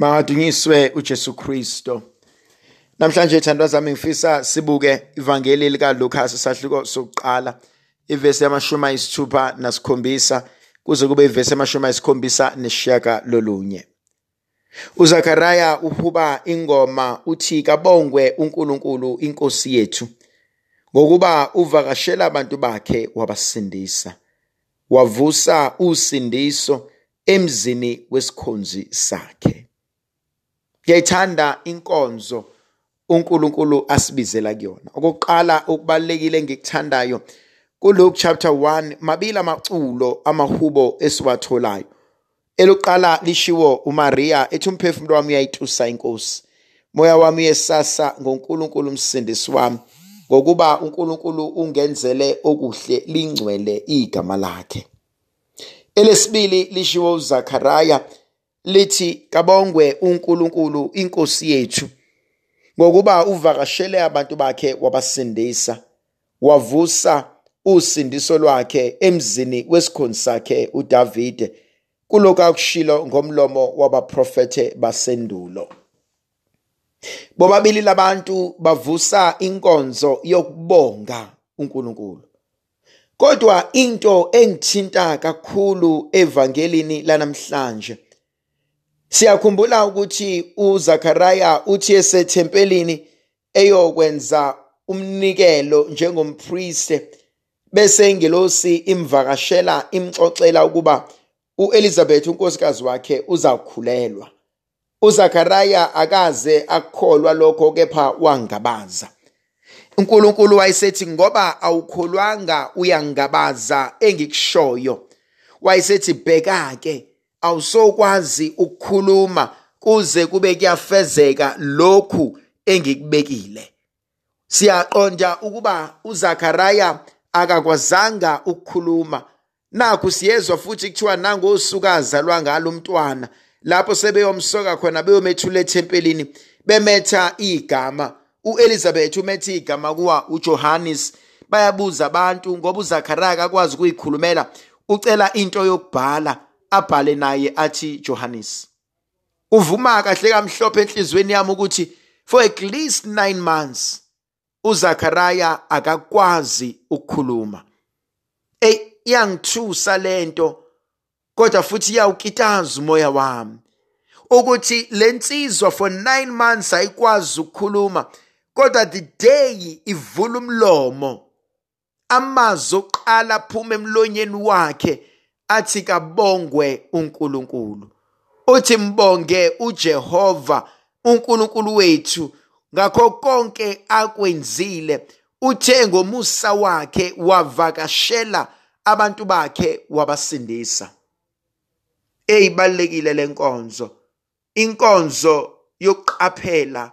Madunyiswe uJesu Kristo. Namhlanje thandwa zami ngifisa sibuke ivangeli lika Lucas sahluko sokuqala ivesi yamashumi ayisithupha nasikhombisa kuze kube ivesi yamashumi ayisikhombisa nesishiyaka lolunye. uZakaraya uhuba ingoma uthi kabongwe uNkulunkulu inkosi yethu ngokuba uvakashela abantu bakhe wabasindisa wavusa usindiso emzini wesikhonzi sakhe. Ngiyayithanda inkonzo uNkulunkulu asibizela kuyona. Okokuqala okubalekile engikuthandayo kuLuke chapter 1 mabili amaculo amahubo esiwatholayo. Elokuqala lishiwo uMaria ethi umphefumulo wami uyayitusa inkosi. Moya wami uyesasa ngoNkulunkulu umsindisi wami ngokuba uNkulunkulu ungenzele okuhle lingcwele igama lakhe. Elesibili lishiwo uZakaraya lithi kabongwe uNkulunkulu inkosi yethu. Ngokuba uvakashele abantu bakhe wabasindisa wavusa usindiso lwakhe emzini wesikhonzi sakhe uDavide kulokhu akushilo ngomlomo wabaprofete basendulo. Bobabili labantu bavusa inkonzo yokubonga uNkulunkulu. Kodwa into engithinta kakhulu evangelini lanamhlanje Siyakhumbula ukuthi uZakaraya uthi esethempelini eyokwenza umnikelo njengompriste bese ingelosi imvakashela imxoxela ukuba uElizabeth unkosikazi wakhe uzakhulelwa. uZakaraya akaze akukholwa lokho kepha wangabaza. uNkulunkulu wayesethi ngoba awukholwanga uyangabaza engikushoyo. Wayesethi bheka ke awusokwazi ukukhuluma kuze kube kuyafezeka lokhu engikubekile. Siyaqonda ukuba uZakaraya akakwazanga ukukhuluma. Nakho siyezwa futhi kuthiwa nangosuku azalwa ngalo umntwana lapho sebeyomsoka khona beyomethula ethempelini bemetha igama. uElizabeth umethe igama kuwa uJohannes. Bayabuza abantu ngoba uZakaraya akakwazi ukuyikhulumela ucela into yokubhala. Abhale naye athi Johannes uvuma kahle kamhlophe enhlizweni yami ukuthi for at least 9 months uZakaraya akakwazi ukukhuluma. Ey iyangithusa lento kodwa futhi iyawukitaza umoya wami. Ukuthi lensizwa for 9 months ayikwazi ukukhuluma kodwa the day ivula umlomo amazwi oqala aphuma emlonyeni wakhe athi kabongwe uNkulunkulu. Uthi mbonge uJehova uNkulunkulu wethu ngakho konke akwenzile uthe ngomusa wakhe wavakashela abantu bakhe wabasindisa. Eyibalekile lenkonzo inkonzo yokuqaphela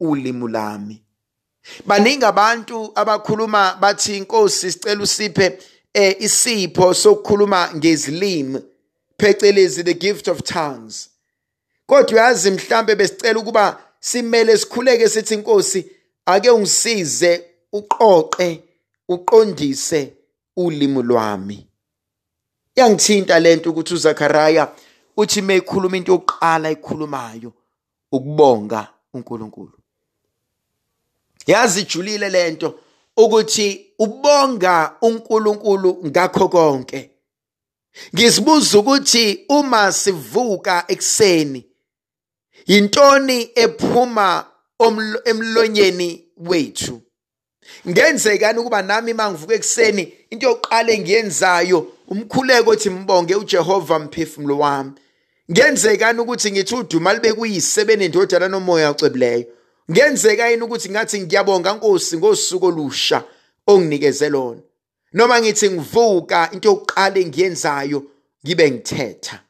ulimi lami. Baningi abantu abakhuluma bathi inkosi sicela usiphe isipho sokukhuluma ngezilimi phecelezi the gift of tongues. Kodwa yazi mhlambe besicela ukuba simele sikhuleke sithi inkosi ake ungisize uqoqe uqondise ulimi lwami. Yangithinta lento ukuthi uZakaraya uthi meyikhuluma into yokuqala ekhulumayo ukubonga uNkulunkulu. Yazi ijulile lento ukuthi ubonga uNkulunkulu ngakho konke. Ngisibuza ukuthi uma sivuka ekseni yintoni ephuma emlonyeni wethu? Ngenzekani ukuba nami mangivuka ekseni into yokuqala engiyenzayo umkhuleko othi mbonge uJehova mphefumulo wami. Ngenzekani ukuthi ngithi uduma libe kuyisebene indodana nomoya ocebileyo ngenzeka yini ukuthi ngathi ngiyabonga Nkosi ngosuku olusha onginikeze lona? Noma ngithi ngivuka into yokuqala engiyenzayo ngibe ngithetha?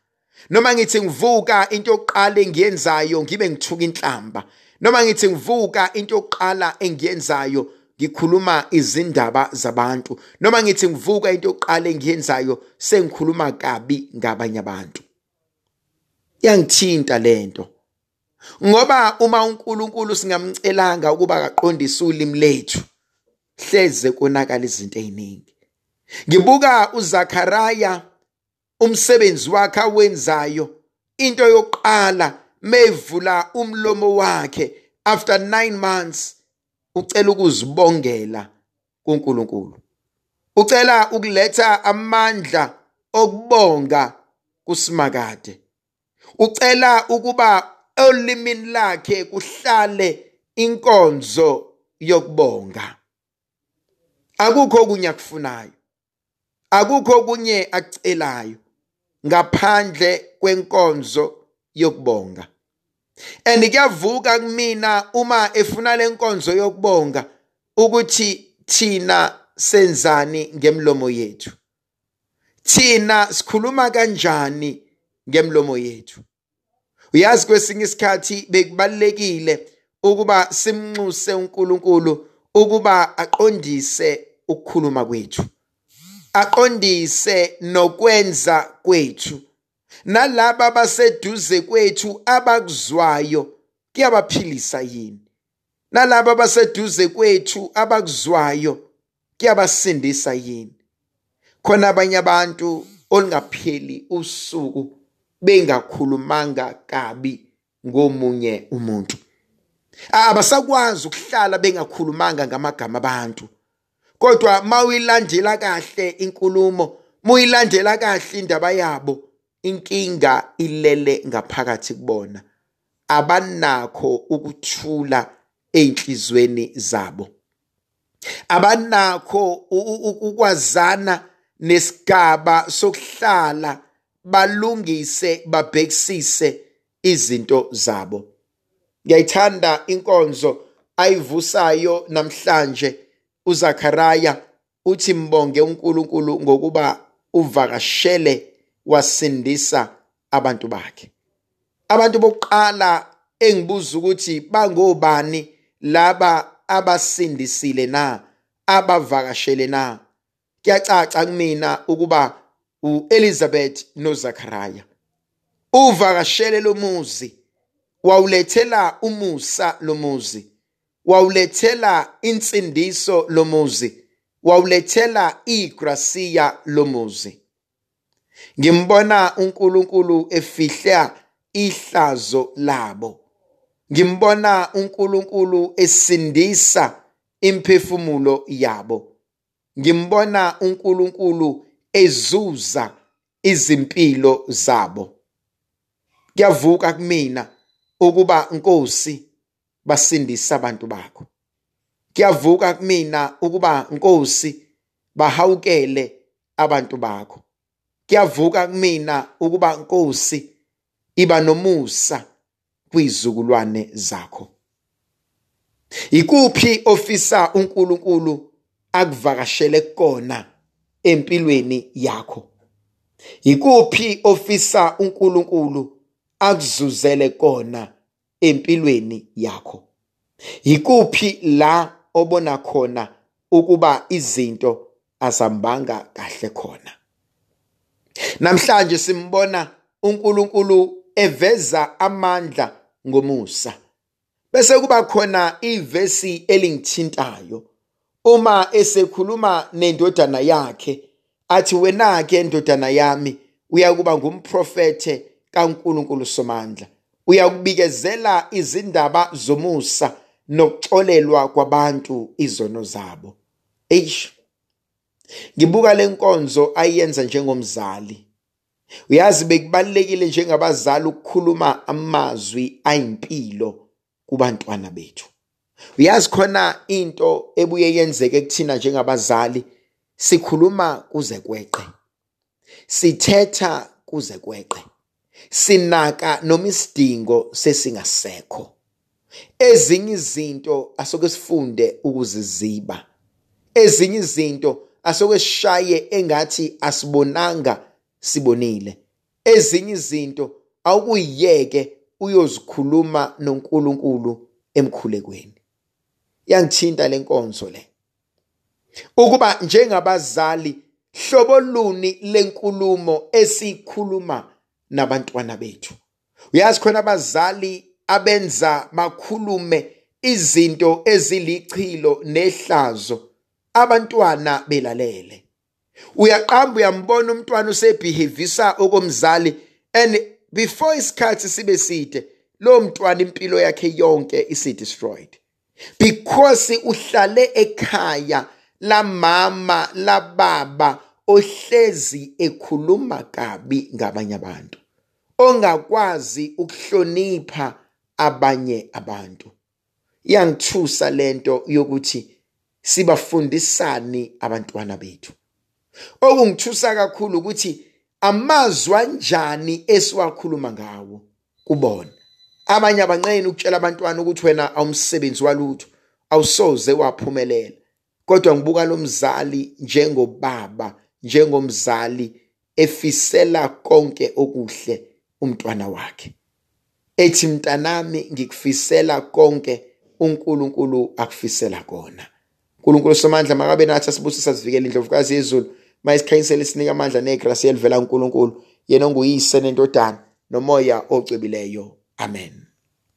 Noma ngithi ngivuka into yokuqala engiyenzayo ngibe ngithuka inhlamba? Noma ngithi ngivuka into yokuqala engiyenzayo ngikhuluma izindaba zabantu? Noma ngithi ngivuka into yokuqala engiyenzayo sengikhuluma kabi ngabanye abantu? Yangithinta lento ngoba uma uNkulunkulu singamcelanga ukuba akaqondise ulimi lethu hleze konakala izinto eziningi ngibuka uZakaraya umsebenzi wakhe awenzayo into yokuqala mevula umlomo wakhe after 9 months ucela ukuzibongela kuNkulunkulu. Ucela ukuletha amandla okubonga kusimakade. Ucela ukuba olimini lakhe kuhlale inkonzo yokubonga. Akukho kunye akufunayo akukho kunye acelayo ngaphandle kwenkonzo yokubonga. And kuyavuka kumina uma efuna lenkonzo yokubonga ukuthi thina senzani ngemlomo yethu. Thina sikhuluma kanjani ngemlomo yethu. Uyazi kwesinye isikhathi bekubalekile ukuba simnxuse uNkulunkulu ukuba aqondise ukukhuluma kwethu. Aqondise nokwenza kwethu. Nalabo abaseduze kwethu abakuzwayo kuyabaphilisa yini? Nalabo abaseduze kwethu abakuzwayo kuyabasindisa yini? Khona abanye abantu olingapheli usuku. Bengakhulumanga kabi ngomunye umuntu. Abasakwazi ukuhlala bengakhulumanga ngamagama abantu kodwa mawuyilandela kahle inkulumo muyilandela kahle indaba yabo inkinga ilele ngaphakathi kubona. Abanakho ukuthula einhlizweni zabo. Abanakho ukwazana nesigaba sokuhlala balungise babhekisise izinto zabo. Ngiyayithanda inkonzo ayivusayo namhlanje uZakaraya uthi mbonge uNkulunkulu ngokuba uvakashele wasindisa abantu bakhe. Abantu bokuqala engibuza ukuthi bangobani laba abasindisile na abavakashele na? Kuyacaca kumina ukuba uElizabeth noZakaraya uvakashele lo muzi wawulethela umusa lo muzi wawulethela insindiso lo muzi wawulethela igrasiya lo muzi. Ngimbona uNkulunkulu efihla ihlazo labo. Ngimbona uNkulunkulu esindisa imphefumulo yabo. Ngimbona uNkulunkulu ezuza izimpilo zabo. Kuyavuka kumina ukuba Nkosi basindisa abantu bakho. Kuyavuka kumina ukuba Nkosi bahawukele abantu bakho. Kuyavuka kumina ukuba Nkosi iba nomusa kwizizukulwane zakho. Ikuphi ofisa uNkulunkulu akuvakashele kona? Empilweni yakho? Ikuphi ofisa uNkulunkulu akuzuzele kona empilweni yakho? Ikuphi la obona khona ukuba izinto azambanga kahle khona? Namhlanje simbona uNkulunkulu eveza amandla ngomusa bese kuba khona ivesi elingithintayo. Uma esekhuluma nendodana yakhe athi wena ke ndodana yami uyakuba ngumprofete kaNkuluNkulu somandla. Uyakubikezela izindaba zomusa nokuxolelwa kwabantu izono zabo. Eish ngibuka lenkonzo ayenza njengomzali. Uyazi bekubalekile njengabazali ukukhuluma amazwi ayimpilo kubantwana bethu. Uyazi khona into ebuye yenzeke kuthina njengabazali? Sikhuluma kuze kweqe. Sithetha kuze kweqe. Sinaka noma isidingo sesingasekho. Ezinye izinto asoke sifunde ukuziziba. Ezinye izinto asoke sishaye engathi asibonanga sibonile. Ezinye izinto awukuyiyeke uyozikhuluma noNkulunkulu emkhulekweni. Yangithinta lenkonzo le. Ukuba njengabazali hlobo luni lenkulumo esikhuluma nabantwana bethu. Uyazi khona abazali abenza makhulume izinto ezilichilo nehlazo abantwana belalele. Uyaqamba uyambona umntwana usebehevisa okomzali and before isikhathi sibe side lo mntwana impilo yakhe yonke isi destroyed because uhlale ekhaya la mama la baba ohlezi ekhuluma kabi ngabanye abantu ongakwazi ukuhlonipha abanye abantu. Iyangithusa lento yokuthi sibafundisani abantwana bethu. Okungithusa kakhulu ukuthi amazwi anjani esiwakhuluma ngawo kubona. Abanye abanqeni ukutshela abantwana ukuthi wena awumsebenzi walutho awusoze waphumelela. Kodwa ngibuka lo mzali njengobaba njengomzali efisela konke okuhle umntwana wakhe. Ethi mntanami ngikufisela konke uNkulunkulu akufisela kona. uNkulunkulu somandla makabe nathi asibusisa sivikele indlovukazi yezulu. Mayisikhanyisele sinika amandla negrasi elivela kuNkulunkulu yena onguyise nentodana nomoya ocwebileyo amen